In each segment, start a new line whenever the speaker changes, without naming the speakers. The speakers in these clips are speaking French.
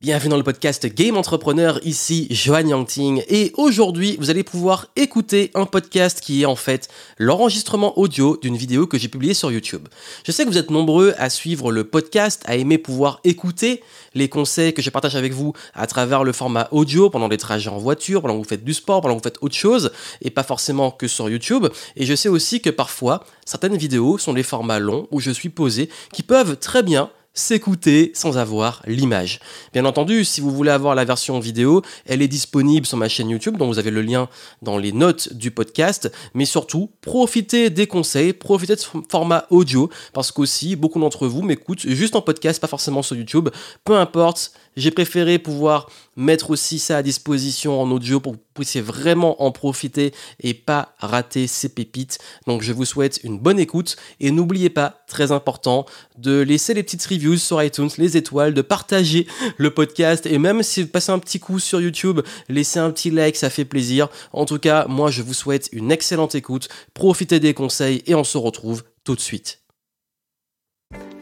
Bienvenue dans le podcast Game Entrepreneur, ici Johan Yangting et aujourd'hui vous allez pouvoir écouter un podcast qui est en fait l'enregistrement audio d'une vidéo que j'ai publiée sur YouTube. Je sais que vous êtes nombreux à suivre le podcast, à aimer pouvoir écouter les conseils que je partage avec vous à travers le format audio pendant les trajets en voiture, pendant que vous faites du sport, pendant que vous faites autre chose et pas forcément que sur YouTube. Et je sais aussi que parfois certaines vidéos sont des formats longs où je suis posé qui peuvent très bien s'écouter sans avoir l'image. Bien entendu, si vous voulez avoir la version vidéo, elle est disponible sur ma chaîne YouTube, dont vous avez le lien dans les notes du podcast. Mais surtout, profitez des conseils, profitez de ce format audio, parce qu'aussi, beaucoup d'entre vous m'écoutent juste en podcast, pas forcément sur YouTube. Peu importe, j'ai préféré pouvoir mettre aussi ça à disposition en audio pour que vous puissiez vraiment en profiter et pas rater ces pépites. Donc je vous souhaite une bonne écoute et n'oubliez pas, très important, de laisser les petites reviews sur iTunes, les étoiles, de partager le podcast et même si vous passez un petit coup sur YouTube, laissez un petit like, ça fait plaisir. En tout cas, moi je vous souhaite une excellente écoute, profitez des conseils et on se retrouve tout de suite.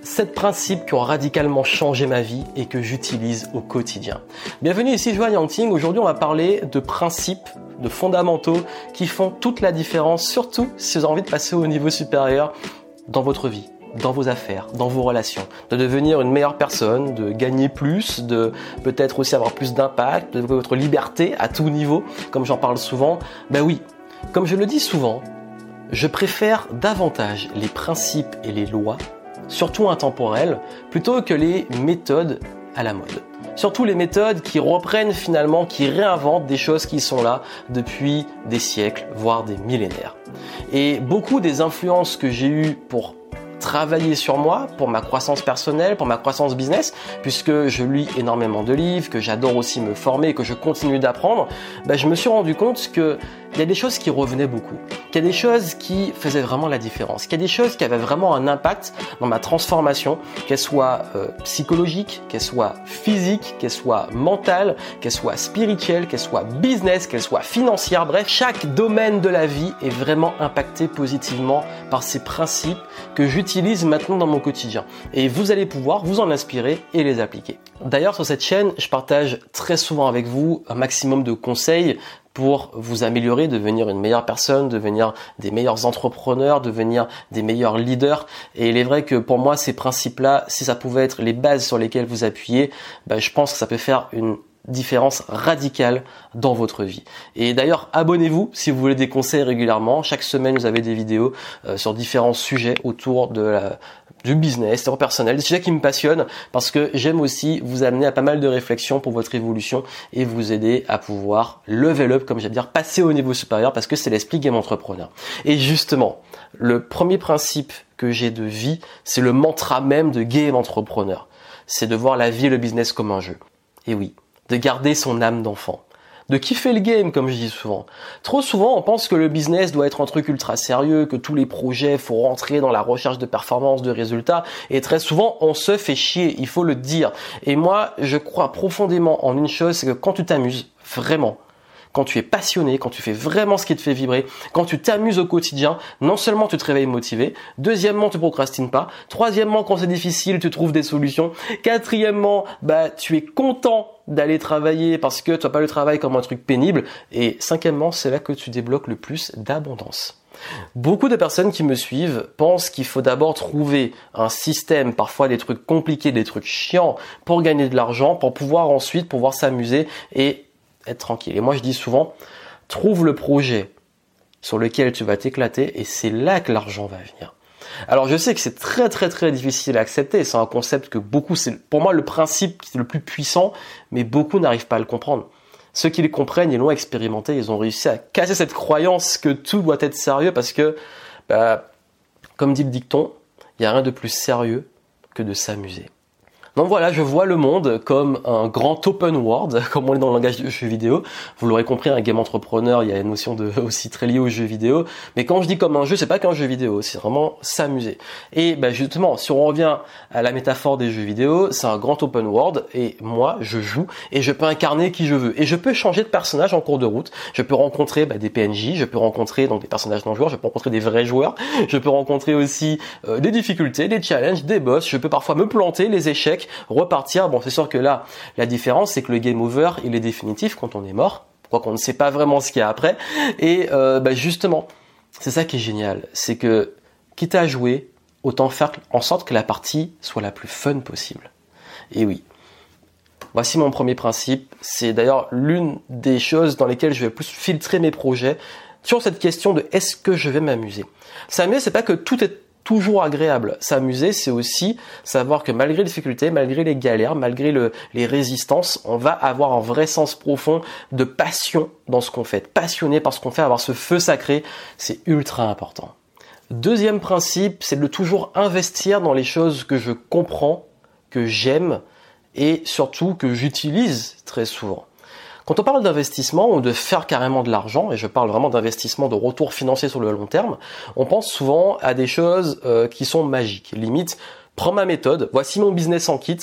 Sept principes qui ont radicalement changé ma vie et que j'utilise au quotidien. Bienvenue ici Joanne Yangting. Aujourd'hui, on va parler de principes, de fondamentaux qui font toute la différence, surtout si vous avez envie de passer au niveau supérieur dans votre vie dans vos affaires, dans vos relations, de devenir une meilleure personne, de gagner plus, de peut-être aussi avoir plus d'impact, de votre liberté à tout niveau, comme j'en parle souvent. Ben oui, comme je le dis souvent, je préfère davantage les principes et les lois surtout intemporelles, plutôt que les méthodes à la mode. Surtout les méthodes qui reprennent finalement, qui réinventent des choses qui sont là depuis des siècles, voire des millénaires. Et beaucoup des influences que j'ai eues pour travailler sur moi pour ma croissance personnelle, pour ma croissance business, puisque je lis énormément de livres, que j'adore aussi me former, que je continue d'apprendre, ben je me suis rendu compte que il y a des choses qui revenaient beaucoup, qu'il y a des choses qui faisaient vraiment la différence, qu'il y a des choses qui avaient vraiment un impact dans ma transformation, qu'elles soient euh, psychologiques, qu'elles soient physiques, qu'elles soient mentales, qu'elles soient spirituelles, qu'elles soient business, qu'elles soient financières, bref, chaque domaine de la vie est vraiment impacté positivement par ces principes que j'utilise maintenant dans mon quotidien. Et vous allez pouvoir vous en inspirer et les appliquer. D'ailleurs, sur cette chaîne, je partage très souvent avec vous un maximum de conseils pour vous améliorer, devenir une meilleure personne, devenir des meilleurs entrepreneurs, devenir des meilleurs leaders. Et il est vrai que pour moi, ces principes-là, si ça pouvait être les bases sur lesquelles vous appuyez, ben, je pense que ça peut faire une différence radicale dans votre vie. Et d'ailleurs, abonnez-vous si vous voulez des conseils régulièrement. Chaque semaine, vous avez des vidéos euh, sur différents sujets autour de la, du business, des personnel, des sujets qui me passionnent parce que j'aime aussi vous amener à pas mal de réflexions pour votre évolution et vous aider à pouvoir level up, comme j'aime dire, passer au niveau supérieur parce que c'est l'esprit game entrepreneur. Et justement, le premier principe que j'ai de vie, c'est le mantra même de game entrepreneur. C'est de voir la vie et le business comme un jeu. Et oui, de garder son âme d'enfant de kiffer le game, comme je dis souvent. Trop souvent, on pense que le business doit être un truc ultra sérieux, que tous les projets faut rentrer dans la recherche de performance, de résultats, et très souvent, on se fait chier, il faut le dire. Et moi, je crois profondément en une chose, c'est que quand tu t'amuses, vraiment, quand tu es passionné, quand tu fais vraiment ce qui te fait vibrer, quand tu t'amuses au quotidien, non seulement tu te réveilles motivé, deuxièmement tu procrastines pas, troisièmement quand c'est difficile tu trouves des solutions, quatrièmement bah tu es content d'aller travailler parce que tu vois pas le travail comme un truc pénible et cinquièmement c'est là que tu débloques le plus d'abondance. Beaucoup de personnes qui me suivent pensent qu'il faut d'abord trouver un système, parfois des trucs compliqués, des trucs chiants pour gagner de l'argent, pour pouvoir ensuite pouvoir s'amuser et être tranquille. Et moi je dis souvent, trouve le projet sur lequel tu vas t'éclater et c'est là que l'argent va venir. Alors je sais que c'est très très très difficile à accepter, c'est un concept que beaucoup, c'est pour moi le principe qui est le plus puissant, mais beaucoup n'arrivent pas à le comprendre. Ceux qui le comprennent, ils l'ont expérimenté, ils ont réussi à casser cette croyance que tout doit être sérieux parce que, bah, comme dit le dicton, il n'y a rien de plus sérieux que de s'amuser. Donc voilà, je vois le monde comme un grand open world, comme on est dans le langage du jeu vidéo. Vous l'aurez compris, un game entrepreneur, il y a une notion de aussi très liée au jeu vidéo. Mais quand je dis comme un jeu, c'est pas qu'un jeu vidéo, c'est vraiment s'amuser. Et ben justement, si on revient à la métaphore des jeux vidéo, c'est un grand open world et moi, je joue et je peux incarner qui je veux. Et je peux changer de personnage en cours de route. Je peux rencontrer ben, des PNJ, je peux rencontrer donc des personnages non joueurs, je peux rencontrer des vrais joueurs, je peux rencontrer aussi euh, des difficultés, des challenges, des boss. Je peux parfois me planter, les échecs repartir. Bon, c'est sûr que là, la différence, c'est que le game over, il est définitif quand on est mort, quoi qu'on ne sait pas vraiment ce qu'il y a après. Et euh, bah, justement, c'est ça qui est génial, c'est que quitte à jouer, autant faire en sorte que la partie soit la plus fun possible. Et oui. Voici mon premier principe. C'est d'ailleurs l'une des choses dans lesquelles je vais plus filtrer mes projets sur cette question de est-ce que je vais m'amuser. S'amuser, c'est pas que tout est toujours agréable. S'amuser, c'est aussi savoir que malgré les difficultés, malgré les galères, malgré les résistances, on va avoir un vrai sens profond de passion dans ce qu'on fait. Passionné par ce qu'on fait, avoir ce feu sacré, c'est ultra important. Deuxième principe, c'est de toujours investir dans les choses que je comprends, que j'aime et surtout que j'utilise très souvent. Quand on parle d'investissement ou de faire carrément de l'argent, et je parle vraiment d'investissement, de retour financier sur le long terme, on pense souvent à des choses euh, qui sont magiques. Limite, prends ma méthode, voici mon business en kit,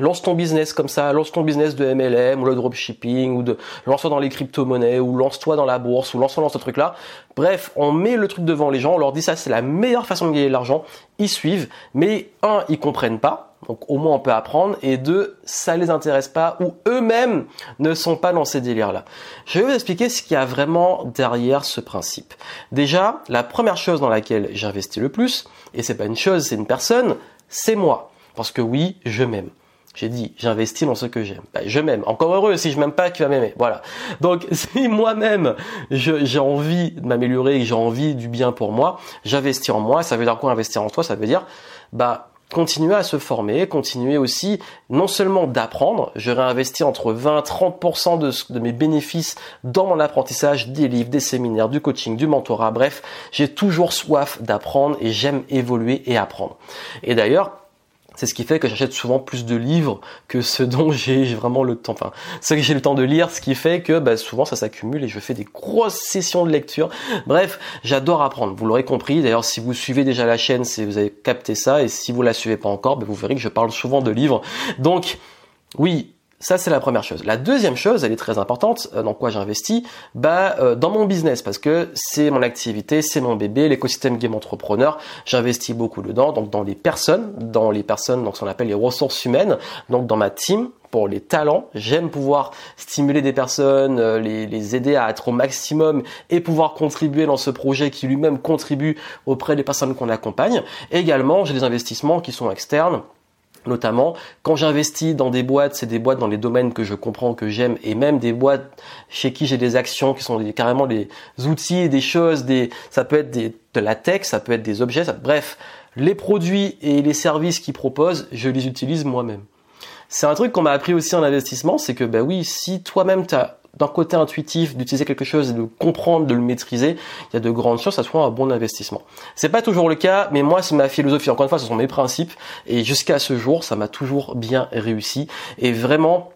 Lance ton business comme ça, lance ton business de MLM ou le dropshipping ou de lance-toi dans les crypto-monnaies ou lance-toi dans la bourse ou lance-toi dans ce truc-là. Bref, on met le truc devant les gens, on leur dit ça c'est la meilleure façon de gagner de l'argent. Ils suivent, mais un, ils comprennent pas, donc au moins on peut apprendre, et deux, ça les intéresse pas ou eux-mêmes ne sont pas dans ces délires-là. Je vais vous expliquer ce qu'il y a vraiment derrière ce principe. Déjà, la première chose dans laquelle j'investis le plus, et c'est pas une chose, c'est une personne, c'est moi. Parce que oui, je m'aime. J'ai dit, j'investis dans ce que j'aime. Ben, je m'aime. Encore heureux, si je m'aime pas, qui va m'aimer. Voilà. Donc, si moi-même, j'ai envie de m'améliorer j'ai envie du bien pour moi, j'investis en moi. Ça veut dire quoi investir en toi Ça veut dire, bah, continuer à se former, continuer aussi non seulement d'apprendre, je réinvestis entre 20 30% de, de mes bénéfices dans mon apprentissage, des livres, des séminaires, du coaching, du mentorat, bref, j'ai toujours soif d'apprendre et j'aime évoluer et apprendre. Et d'ailleurs, c'est ce qui fait que j'achète souvent plus de livres que ce dont j'ai vraiment le temps. Enfin, ce que j'ai le temps de lire, ce qui fait que bah, souvent ça s'accumule et je fais des grosses sessions de lecture. Bref, j'adore apprendre. Vous l'aurez compris. D'ailleurs, si vous suivez déjà la chaîne, c'est vous avez capté ça. Et si vous la suivez pas encore, bah, vous verrez que je parle souvent de livres. Donc, oui, ça, c'est la première chose. La deuxième chose, elle est très importante, euh, dans quoi j'investis Bah, euh, dans mon business, parce que c'est mon activité, c'est mon bébé, l'écosystème game entrepreneur. J'investis beaucoup dedans, donc dans les personnes, dans les personnes, donc ce qu'on appelle les ressources humaines, donc dans ma team, pour les talents. J'aime pouvoir stimuler des personnes, euh, les, les, aider à être au maximum et pouvoir contribuer dans ce projet qui lui-même contribue auprès des personnes qu'on accompagne. également, j'ai des investissements qui sont externes notamment quand j'investis dans des boîtes, c'est des boîtes dans les domaines que je comprends, que j'aime, et même des boîtes chez qui j'ai des actions qui sont carrément des outils, des choses, des, ça peut être de la tech, ça peut être des objets, bref, les produits et les services qu'ils proposent, je les utilise moi-même. C'est un truc qu'on m'a appris aussi en investissement, c'est que bah oui, si toi-même tu as d'un côté intuitif d'utiliser quelque chose et de comprendre, de le maîtriser, il y a de grandes chances que ça soit un bon investissement. C'est pas toujours le cas, mais moi c'est ma philosophie. Encore une fois, ce sont mes principes et jusqu'à ce jour, ça m'a toujours bien réussi et vraiment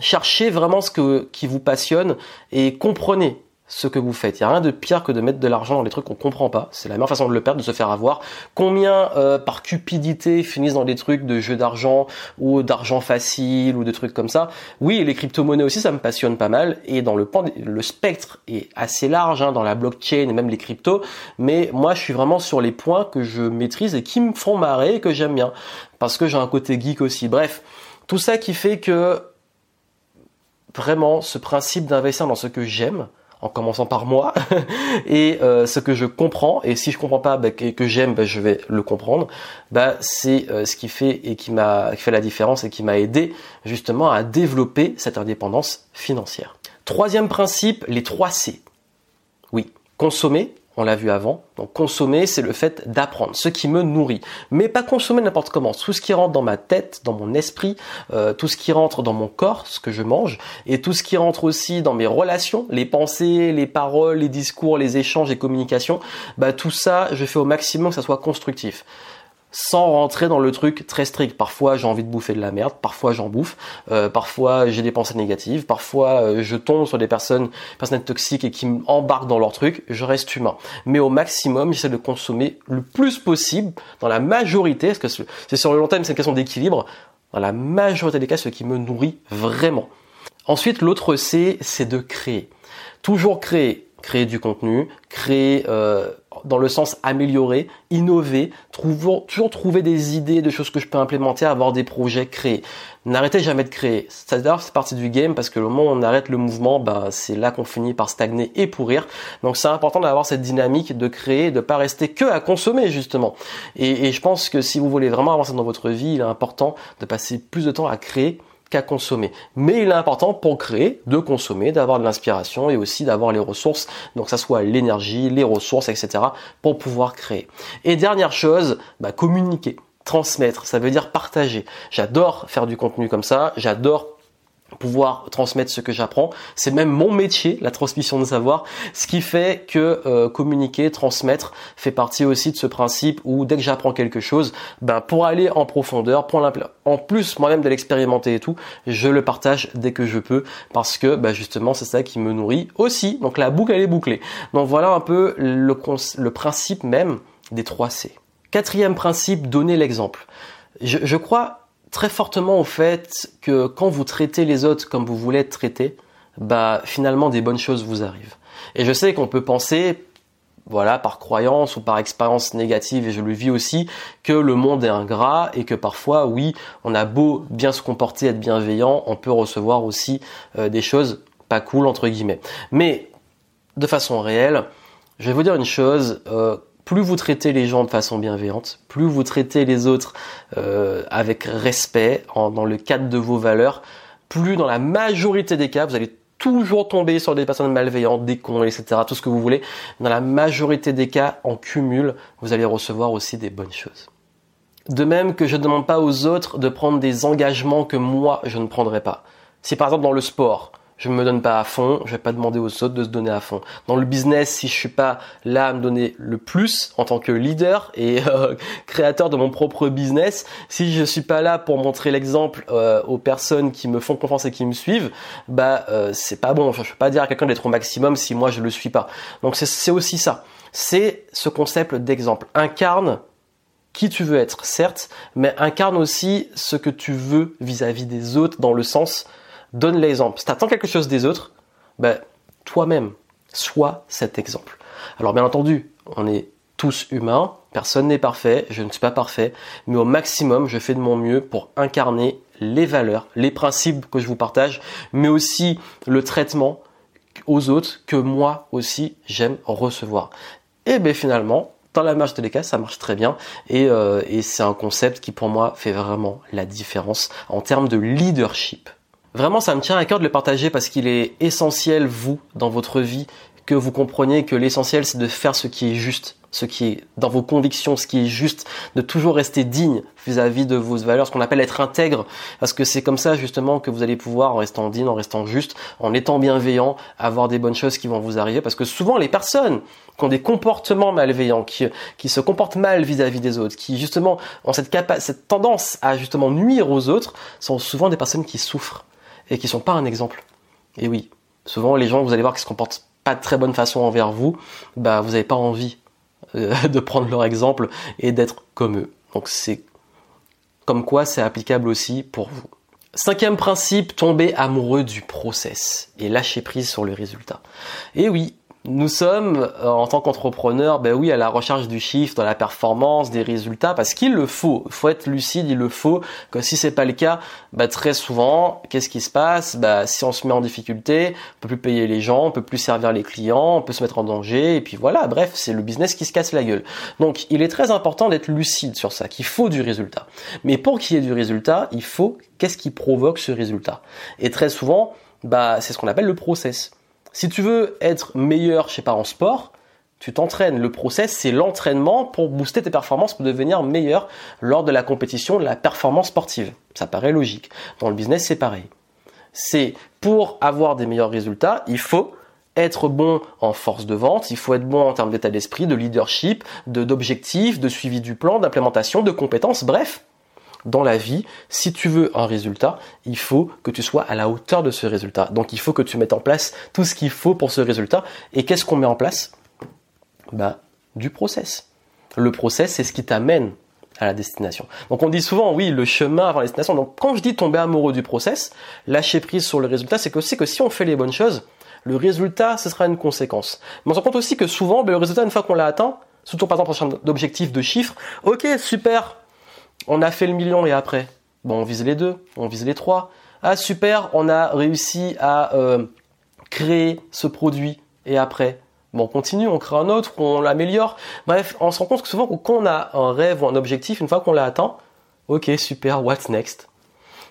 cherchez vraiment ce que, qui vous passionne et comprenez ce que vous faites. Il n'y a rien de pire que de mettre de l'argent dans des trucs qu'on comprend pas. C'est la meilleure façon de le perdre, de se faire avoir. Combien euh, par cupidité finissent dans des trucs de jeux d'argent ou d'argent facile ou de trucs comme ça? Oui, les crypto-monnaies aussi, ça me passionne pas mal. Et dans le le spectre est assez large hein, dans la blockchain et même les cryptos. Mais moi, je suis vraiment sur les points que je maîtrise et qui me font marrer et que j'aime bien parce que j'ai un côté geek aussi. Bref, tout ça qui fait que vraiment ce principe d'investir dans ce que j'aime en commençant par moi. Et euh, ce que je comprends et si je comprends pas bah, et que j'aime bah, je vais le comprendre bah c'est euh, ce qui fait et qui m'a fait la différence et qui m'a aidé justement à développer cette indépendance financière. Troisième principe les 3 C. Oui consommer on l'a vu avant. Donc consommer, c'est le fait d'apprendre, ce qui me nourrit. Mais pas consommer n'importe comment. Tout ce qui rentre dans ma tête, dans mon esprit, euh, tout ce qui rentre dans mon corps, ce que je mange, et tout ce qui rentre aussi dans mes relations, les pensées, les paroles, les discours, les échanges, les communications, bah tout ça, je fais au maximum que ça soit constructif sans rentrer dans le truc très strict. Parfois j'ai envie de bouffer de la merde, parfois j'en bouffe, euh, parfois j'ai des pensées négatives, parfois euh, je tombe sur des personnes, personnes toxiques et qui m'embarquent dans leur truc, je reste humain. Mais au maximum, j'essaie de consommer le plus possible, dans la majorité, parce que c'est sur le long terme, c'est une question d'équilibre, dans la majorité des cas, ce qui me nourrit vraiment. Ensuite, l'autre C, c'est de créer. Toujours créer créer du contenu, créer euh, dans le sens améliorer, innover, toujours, toujours trouver des idées de choses que je peux implémenter, avoir des projets créés. N'arrêtez jamais de créer. C'est-à-dire c'est partie du game parce que le moment où on arrête le mouvement, bah, c'est là qu'on finit par stagner et pourrir. Donc c'est important d'avoir cette dynamique de créer, de pas rester que à consommer justement. Et, et je pense que si vous voulez vraiment avancer dans votre vie, il est important de passer plus de temps à créer qu'à consommer. Mais il est important pour créer de consommer, d'avoir de l'inspiration et aussi d'avoir les ressources, donc ça soit l'énergie, les ressources, etc. pour pouvoir créer. Et dernière chose, bah, communiquer transmettre, ça veut dire partager. J'adore faire du contenu comme ça, j'adore pouvoir transmettre ce que j'apprends. C'est même mon métier, la transmission de savoir, ce qui fait que euh, communiquer, transmettre fait partie aussi de ce principe où dès que j'apprends quelque chose, ben pour aller en profondeur, pour en plus moi-même de l'expérimenter et tout, je le partage dès que je peux parce que ben justement c'est ça qui me nourrit aussi. Donc la boucle elle est bouclée. Donc voilà un peu le, principe même des 3 C. Quatrième principe, donner l'exemple. Je, crois très fortement au fait que quand vous traitez les autres comme vous voulez être traité, bah finalement des bonnes choses vous arrivent. Et je sais qu'on peut penser, voilà, par croyance ou par expérience négative, et je le vis aussi, que le monde est ingrat et que parfois, oui, on a beau bien se comporter, être bienveillant, on peut recevoir aussi euh, des choses pas cool entre guillemets. Mais de façon réelle, je vais vous dire une chose. Euh, plus vous traitez les gens de façon bienveillante, plus vous traitez les autres euh, avec respect, dans le cadre de vos valeurs, plus dans la majorité des cas, vous allez toujours tomber sur des personnes malveillantes, des cons, etc., tout ce que vous voulez. Dans la majorité des cas, en cumul, vous allez recevoir aussi des bonnes choses. De même que je ne demande pas aux autres de prendre des engagements que moi, je ne prendrai pas. Si par exemple dans le sport, je me donne pas à fond, je vais pas demander aux autres de se donner à fond. Dans le business, si je suis pas là à me donner le plus en tant que leader et euh, créateur de mon propre business, si je suis pas là pour montrer l'exemple euh, aux personnes qui me font confiance et qui me suivent, bah euh, c'est pas bon. je peux pas dire à quelqu'un d'être au maximum si moi je le suis pas. Donc c'est aussi ça. C'est ce concept d'exemple. Incarne qui tu veux être, certes, mais incarne aussi ce que tu veux vis-à-vis -vis des autres dans le sens donne l'exemple. Si tu attends quelque chose des autres, ben, toi-même, sois cet exemple. Alors bien entendu, on est tous humains, personne n'est parfait, je ne suis pas parfait, mais au maximum, je fais de mon mieux pour incarner les valeurs, les principes que je vous partage, mais aussi le traitement aux autres que moi aussi j'aime recevoir. Et bien finalement, dans la marche des cas, ça marche très bien euh, et c'est un concept qui pour moi fait vraiment la différence en termes de leadership. Vraiment, ça me tient à cœur de le partager parce qu'il est essentiel, vous, dans votre vie, que vous compreniez que l'essentiel, c'est de faire ce qui est juste, ce qui est dans vos convictions, ce qui est juste, de toujours rester digne vis-à-vis de vos valeurs, ce qu'on appelle être intègre, parce que c'est comme ça justement que vous allez pouvoir, en restant digne, en restant juste, en étant bienveillant, avoir des bonnes choses qui vont vous arriver, parce que souvent les personnes qui ont des comportements malveillants, qui, qui se comportent mal vis-à-vis des autres, qui justement ont cette, cette tendance à justement nuire aux autres, sont souvent des personnes qui souffrent et qui sont pas un exemple. Et oui, souvent les gens, vous allez voir, qui se comportent pas de très bonne façon envers vous, bah vous n'avez pas envie euh, de prendre leur exemple et d'être comme eux. Donc c'est comme quoi c'est applicable aussi pour vous. Cinquième principe, tomber amoureux du process et lâcher prise sur le résultat. Et oui, nous sommes, euh, en tant qu'entrepreneur, ben oui, à la recherche du chiffre, de la performance, des résultats, parce qu'il le faut. Il faut être lucide, il le faut. Que si c'est pas le cas, ben très souvent, qu'est-ce qui se passe? Ben, si on se met en difficulté, on peut plus payer les gens, on peut plus servir les clients, on peut se mettre en danger, et puis voilà. Bref, c'est le business qui se casse la gueule. Donc, il est très important d'être lucide sur ça, qu'il faut du résultat. Mais pour qu'il y ait du résultat, il faut qu'est-ce qui provoque ce résultat? Et très souvent, bah, c'est ce qu'on appelle le process. Si tu veux être meilleur, je sais pas, en sport, tu t'entraînes. Le process, c'est l'entraînement pour booster tes performances, pour devenir meilleur lors de la compétition, de la performance sportive. Ça paraît logique. Dans le business, c'est pareil. C'est pour avoir des meilleurs résultats, il faut être bon en force de vente, il faut être bon en termes d'état d'esprit, de leadership, d'objectifs, de suivi du plan, d'implémentation, de compétences, bref, dans la vie, si tu veux un résultat, il faut que tu sois à la hauteur de ce résultat. Donc il faut que tu mettes en place tout ce qu'il faut pour ce résultat. Et qu'est-ce qu'on met en place? Bah, Du process. Le process, c'est ce qui t'amène à la destination. Donc on dit souvent, oui, le chemin avant la destination. Donc quand je dis tomber amoureux du process, lâcher prise sur le résultat, c'est que que si on fait les bonnes choses, le résultat, ce sera une conséquence. Mais on se rend compte aussi que souvent, ben, le résultat, une fois qu'on l'a atteint, Surtout par exemple en d'objectifs, de chiffres. Ok, super. On a fait le million et après Bon, on vise les deux, on vise les trois. Ah super, on a réussi à euh, créer ce produit et après Bon, on continue, on crée un autre, on l'améliore. Bref, on se rend compte que souvent, quand on a un rêve ou un objectif, une fois qu'on l'a atteint, ok, super, what's next?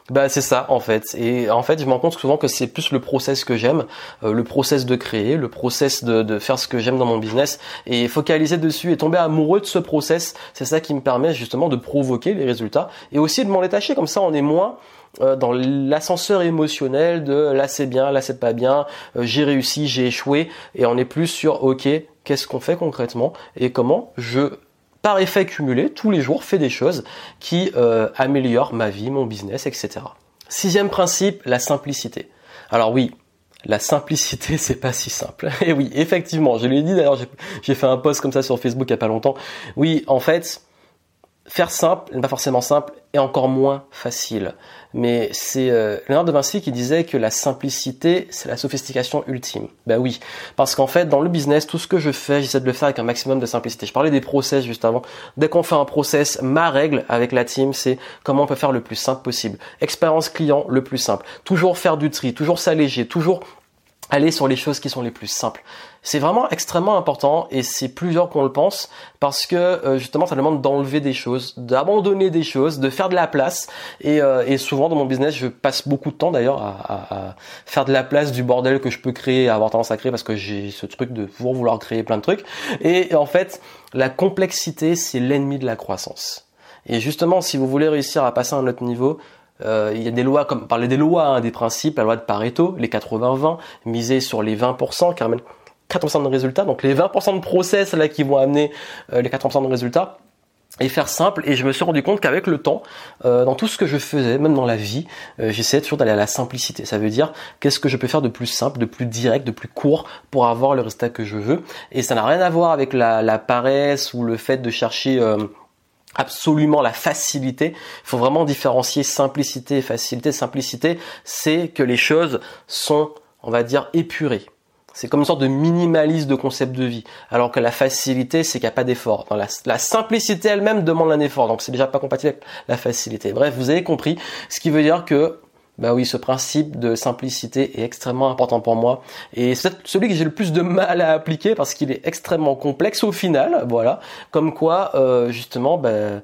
Bah c'est ça en fait. Et en fait je me rends compte souvent que c'est plus le process que j'aime, euh, le process de créer, le process de, faire ce que j'aime dans mon business. Et focaliser dessus et tomber amoureux de ce process, c'est ça qui me permet justement de provoquer les résultats et aussi de m'en détacher. Comme ça on est moins euh, dans l'ascenseur émotionnel de là c'est bien, là c'est pas bien, euh, j'ai réussi, j'ai échoué et on est plus sur ok qu'est-ce qu'on fait concrètement et comment je par effet cumulé, tous les jours, fais des choses qui euh, améliorent ma vie, mon business, etc. Sixième principe, la simplicité. Alors oui, la simplicité, c'est pas si simple. Et oui, effectivement, je l'ai dit d'ailleurs, j'ai fait un post comme ça sur Facebook il y a pas longtemps. Oui, en fait, faire simple pas forcément simple et encore moins facile. Mais c'est euh, Léonard de Vinci qui disait que la simplicité, c'est la sophistication ultime. Ben oui, parce qu'en fait, dans le business, tout ce que je fais, j'essaie de le faire avec un maximum de simplicité. Je parlais des process juste avant. Dès qu'on fait un process, ma règle avec la team, c'est comment on peut faire le plus simple possible. Expérience client, le plus simple. Toujours faire du tri, toujours s'alléger, toujours aller sur les choses qui sont les plus simples. C'est vraiment extrêmement important et c'est plusieurs qu'on le pense parce que euh, justement ça demande d'enlever des choses, d'abandonner des choses, de faire de la place et, euh, et, souvent dans mon business je passe beaucoup de temps d'ailleurs à, à, à, faire de la place du bordel que je peux créer, à avoir tendance à créer parce que j'ai ce truc de vouloir créer plein de trucs et en fait la complexité c'est l'ennemi de la croissance. Et justement si vous voulez réussir à passer à un autre niveau, euh, il y a des lois, comme parler des lois, hein, des principes, la loi de Pareto, les 80-20, miser sur les 20% qui ramènent 80% de résultats. Donc les 20% de process là qui vont amener euh, les 80% de résultats et faire simple. Et je me suis rendu compte qu'avec le temps euh, dans tout ce que je faisais même dans la vie euh, j'essayais toujours d'aller à la simplicité. Ça veut dire qu'est-ce que je peux faire de plus simple de plus direct de plus court pour avoir le résultat que je veux? Et ça n'a rien à voir avec la, la paresse ou le fait de chercher absolument la facilité. Il faut vraiment différencier simplicité et facilité. Simplicité, c'est que les choses sont, on va dire, épurées. C'est comme une sorte de minimaliste de concept de vie. Alors que la facilité, c'est qu'il n'y a pas d'effort. La, la, simplicité elle-même demande un effort. Donc c'est déjà pas compatible avec la facilité. Bref, vous avez compris. Ce qui veut dire que bah oui, ce principe de simplicité est extrêmement important pour moi et c'est celui que j'ai le plus de mal à appliquer parce qu'il est extrêmement complexe au final, voilà. Comme quoi, euh, justement, bah,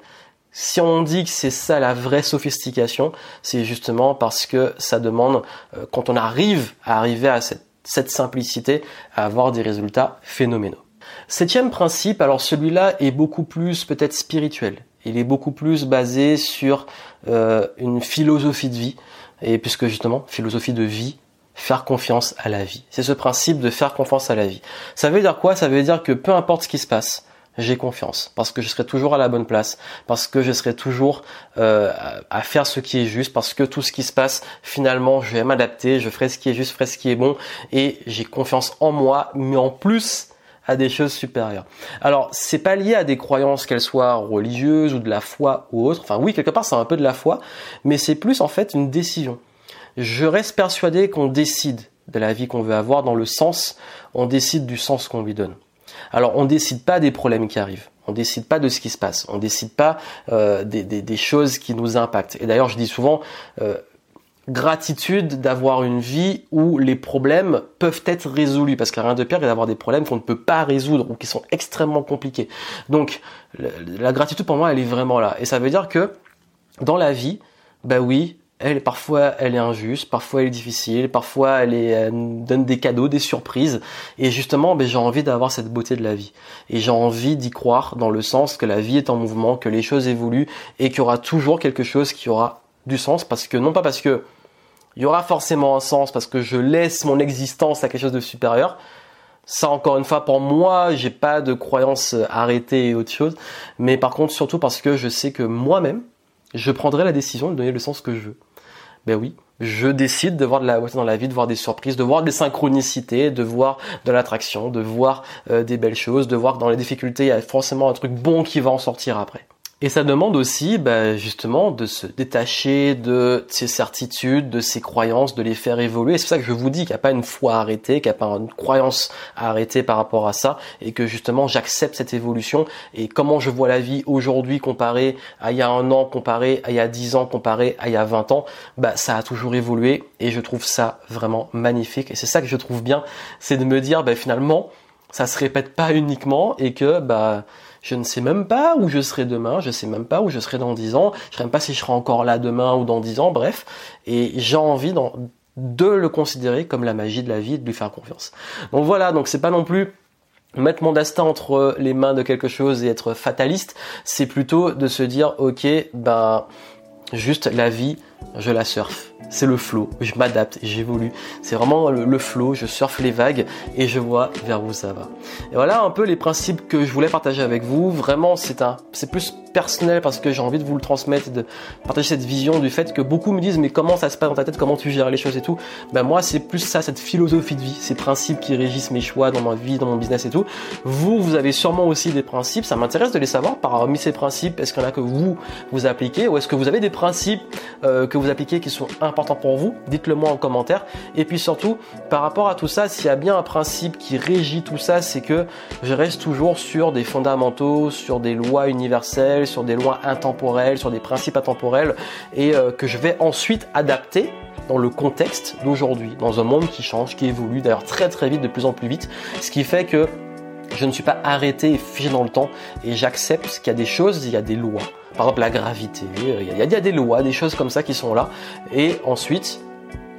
si on dit que c'est ça la vraie sophistication, c'est justement parce que ça demande, euh, quand on arrive à arriver à cette, cette simplicité, à avoir des résultats phénoménaux. Septième principe, alors celui-là est beaucoup plus peut-être spirituel. Il est beaucoup plus basé sur euh, une philosophie de vie et puisque justement, philosophie de vie, faire confiance à la vie. C'est ce principe de faire confiance à la vie. Ça veut dire quoi? Ça veut dire que peu importe ce qui se passe, j'ai confiance. Parce que je serai toujours à la bonne place, parce que je serai toujours euh, à faire ce qui est juste, parce que tout ce qui se passe, finalement, je vais m'adapter, je ferai ce qui est juste, je ferai ce qui est bon, et j'ai confiance en moi, mais en plus, à des choses supérieures. Alors, c'est pas lié à des croyances, qu'elles soient religieuses ou de la foi ou autre. Enfin, oui, quelque part, c'est un peu de la foi, mais c'est plus en fait une décision. Je reste persuadé qu'on décide de la vie qu'on veut avoir dans le sens, on décide du sens qu'on lui donne. Alors, on décide pas des problèmes qui arrivent. On décide pas de ce qui se passe. On décide pas euh, des, choses qui nous impactent. Et d'ailleurs, je dis souvent, euh, gratitude d'avoir une vie où les problèmes peuvent être résolus. Parce qu'il n'y a rien de pire que d'avoir des problèmes qu'on ne peut pas résoudre ou qui sont extrêmement compliqués. Donc la gratitude pour moi elle est vraiment là. Et ça veut dire que dans la vie, bah oui, elle parfois elle est injuste, parfois elle est difficile, parfois elle, est, donne des cadeaux, des surprises. Et justement ben, j'ai envie d'avoir cette beauté de la vie. Et j'ai envie d'y croire dans le sens que la vie est en mouvement, que les choses évoluent et qu'il y aura toujours quelque chose qui aura du sens parce que non pas parce que il y aura forcément un sens parce que je laisse mon existence à quelque chose de supérieur. Ça, encore une fois, pour moi, j'ai pas de croyance arrêtée et autre chose. Mais par contre, surtout parce que je sais que moi-même, je prendrai la décision de donner le sens que je veux. Ben oui, je décide de voir de la beauté dans la vie, de voir des surprises, de voir des synchronicités, de voir de l'attraction, de voir euh, des belles choses, de voir que dans les difficultés, il y a forcément un truc bon qui va en sortir après. Et ça demande aussi bah, justement de se détacher de ses certitudes, de ses croyances, de les faire évoluer. C'est ça que je vous dis qu'il n'y a pas une foi à arrêter, qu'il n'y a pas une croyance à arrêter par rapport à ça, et que justement j'accepte cette évolution. Et comment je vois la vie aujourd'hui comparé à il y a un an, comparé à il y a dix ans, comparé à il y a vingt ans, bah ça a toujours évolué et je trouve ça vraiment magnifique. Et c'est ça que je trouve bien, c'est de me dire bah, finalement ça se répète pas uniquement et que bah je ne sais même pas où je serai demain, je sais même pas où je serai dans 10 ans, je sais même pas si je serai encore là demain ou dans 10 ans, bref. Et j'ai envie de le considérer comme la magie de la vie et de lui faire confiance. Donc voilà, donc c'est pas non plus mettre mon destin entre les mains de quelque chose et être fataliste, c'est plutôt de se dire ok, ben juste la vie, je la surfe c'est le flow. Je m'adapte, j'évolue. C'est vraiment le, flow, je surfe les vagues et je vois vers où ça va. Et voilà un peu les principes que je voulais partager avec vous. Vraiment, c'est un, c'est plus personnel parce que j'ai envie de vous le transmettre et de partager cette vision du fait que beaucoup me disent mais comment ça se passe dans ta tête, comment tu gères les choses et tout? Ben moi, c'est plus ça, cette philosophie de vie, ces principes qui régissent mes choix dans ma vie, dans mon business et tout. Vous, vous avez sûrement aussi des principes. Ça m'intéresse de les savoir. Parmi ces principes, est-ce qu'il y en a que vous vous appliquez ou est-ce que vous avez des principes euh, que vous appliquez qui sont importants pour vous, dites-le moi en commentaire. Et puis surtout, par rapport à tout ça, s'il y a bien un principe qui régit tout ça, c'est que je reste toujours sur des fondamentaux, sur des lois universelles, sur des lois intemporelles, sur des principes intemporels, et euh, que je vais ensuite adapter dans le contexte d'aujourd'hui, dans un monde qui change, qui évolue d'ailleurs très très vite, de plus en plus vite, ce qui fait que je ne suis pas arrêté et figé dans le temps et j'accepte qu'il y a des choses, il y a des lois. Par exemple la gravité, il y, a, des lois, des choses comme ça qui sont là, et ensuite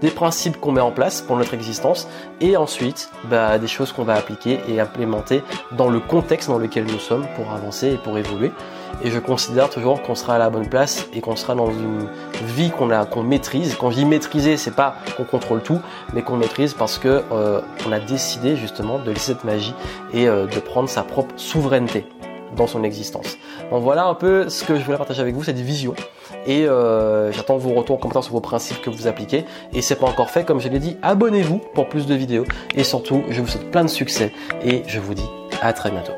des principes qu'on met en place pour notre existence, et ensuite bah, des choses qu'on va appliquer et implémenter dans le contexte dans lequel nous sommes pour avancer et pour évoluer. Et je considère toujours qu'on sera à la bonne place et qu'on sera dans une vie qu'on a, qu'on maîtrise. Quand je dis maîtriser, c'est pas qu'on contrôle tout, mais qu'on maîtrise parce que euh, on a décidé justement de laisser cette magie et euh, de prendre sa propre souveraineté dans son existence. Donc voilà un peu ce que je voulais partager avec vous, cette vision. Et euh, j'attends vos retours en commentaire sur vos principes que vous appliquez. Et c'est pas encore fait, comme je l'ai dit, abonnez-vous pour plus de vidéos. Et surtout, je vous souhaite plein de succès et je vous dis à très bientôt.